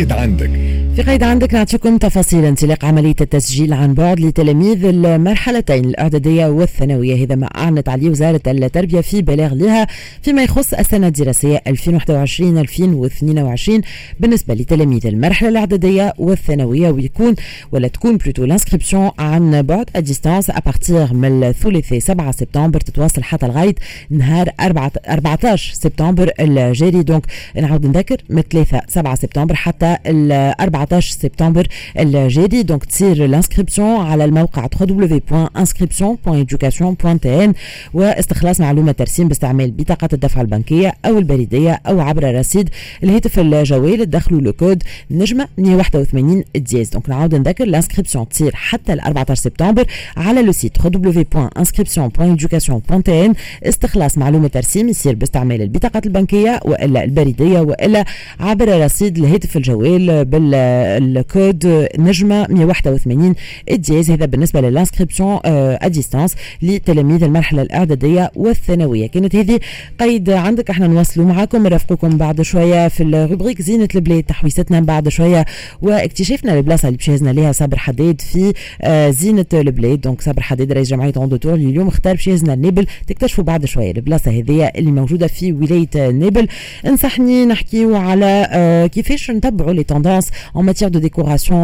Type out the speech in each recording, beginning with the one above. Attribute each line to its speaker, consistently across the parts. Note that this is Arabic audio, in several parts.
Speaker 1: قيد عندك
Speaker 2: في قيد عندك نعطيكم تفاصيل انطلاق عملية التسجيل عن بعد لتلاميذ المرحلتين الإعدادية والثانوية. هذا ما أعلنت عليه وزارة التربية في بلاغ لها فيما يخص السنة الدراسية 2021-2022 بالنسبة لتلاميذ المرحلة الإعدادية والثانوية ويكون ولا تكون plutôt l'inscription عن بعد à distance à partir من الثلاثاء 7 سبتمبر تتواصل حتى لغاية نهار 14 سبتمبر الجاري. donc نعاود نذكر من 3 7 سبتمبر حتى ال 14 سبتمبر الجاري donc تصير ال inscription على الموقع www.inscription.education.tn واستخلاص معلومة ترسيم باستعمال بطاقة الدفع البنكية أو البريدية أو عبر رصيد الهاتف الجوال تدخلوا le code نجمة 181 dièse donc نعاود نذكر ال inscription تصير حتى ال 14 سبتمبر على le site www.inscription.education.tn استخلاص معلومة ترسيم يصير باستعمال البطاقة البنكية وإلا البريدية وإلا عبر رصيد الهاتف الجوال بالكود نجمة 181 dièse هذا بالنسبة لل inscription à distance لتلاميذ المرحلة الإعدادية والثانوية. كانت هذه قيد عندك إحنا نواصلوا معاكم نرافقكم بعد شوية في ال rubrique زينة البلاد تحويستنا بعد شوية واكتشافنا البلاصة اللي باش يهزنا لها صابر حداد في آه، زينة البلاد donc صابر حداد رئيس جمعية اوندو تور اللي اليوم اختار باش يهزنا النابل تكتشفوا بعد شوية البلاصة هذه اللي موجودة في ولاية نابل انصحني نحكيو على آه، كيفاش نتبعوا les tendances en matière de décoration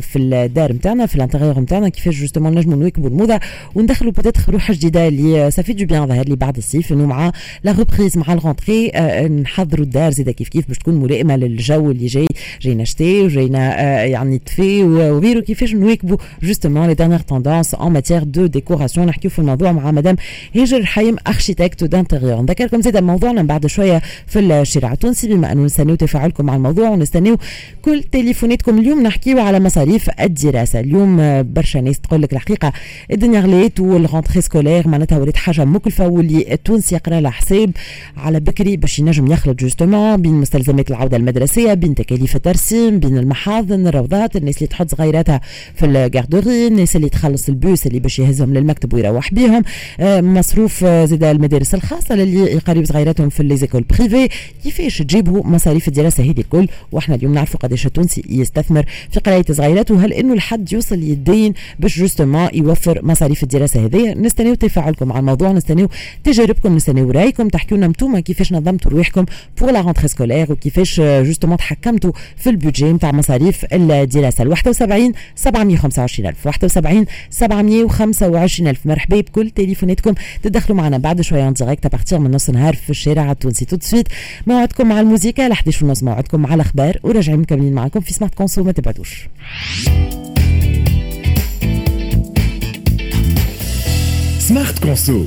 Speaker 2: في الدار نتاعنا في ال intérieur نتاعنا كيفاش justement نجموا نواكبوا الموضه وندخلوا peut-être روح جديدة اللي ça fait du bien ظهر لي بعد الصيف. إنه مع la reprise مع ال rentrée آه، نحضروا الدار زيدا كيف كيف باش تكون ملائمة للجو اللي جاي. جاينا شتي وجاينا آه، يعني تفي وغيره كيفاش نواكبوا justement les dernières tendances en matière de décoration نحكيو في الموضوع مع مدام هاجر حيم architecte d'intérieur نذكركم زيدا موضوعنا بعد شوية في الشارع التونسي. بما أنه نستنيو تفاعلكم مع الموضوع ونستنيو كل تليفوناتكم اليوم نحكيو على مصاريف الدراسة. اليوم آه، برشا ناس تقول لك الحقيقة الدنيا غليت وال rentrée scolaire معناتها ولات حاجة مكلفة واللي التونسي يقرأ لها حساب على بكري باش ينجم يخلط justement بين مستلزمات العودة المدرسية بين تكاليف الترسيم بين المحاضن الروضات الناس اللي تحط صغيراتها في ال garderie الناس اللي تخلص البوس اللي باش يهزهم للمكتب ويروح بيهم. آه، مصروف آه، زاد المدارس الخاصة للي يقريب صغيراتهم في les écoles privées كيفاش تجيبوا مصاريف الدراسة هذه الكل؟ وإحنا اليوم نعرفوا قداش التونسي يستثمر في قراية صغيراته هل إنه الحد يوصل يدين باش justement يوفر مصاريف الدراسة هذه نستنيو تفاعلكم على الموضوع. نستنيو تجاربكم نستنيو رأيكم. تحكوا لنا أنتم كيفاش نظمتوا رواحكم pour la rentrée scolaire وكيفاش justement تحكمتوا في ال budget نتاع مصاريف الدراسة. ال 71 725000 71 725000 مرحبا بكل تليفوناتكم. تدخلوا معنا بعد شوية en direct à partir من نص نهار في الشارع. التونسي tout de suite موعدكم مع الموسيقى. ل 11 ونص موعدكم مع الأخبار. وراجعين مكملين معكم في سمارت كونسو ما تبعدوش
Speaker 1: سمارت كونسو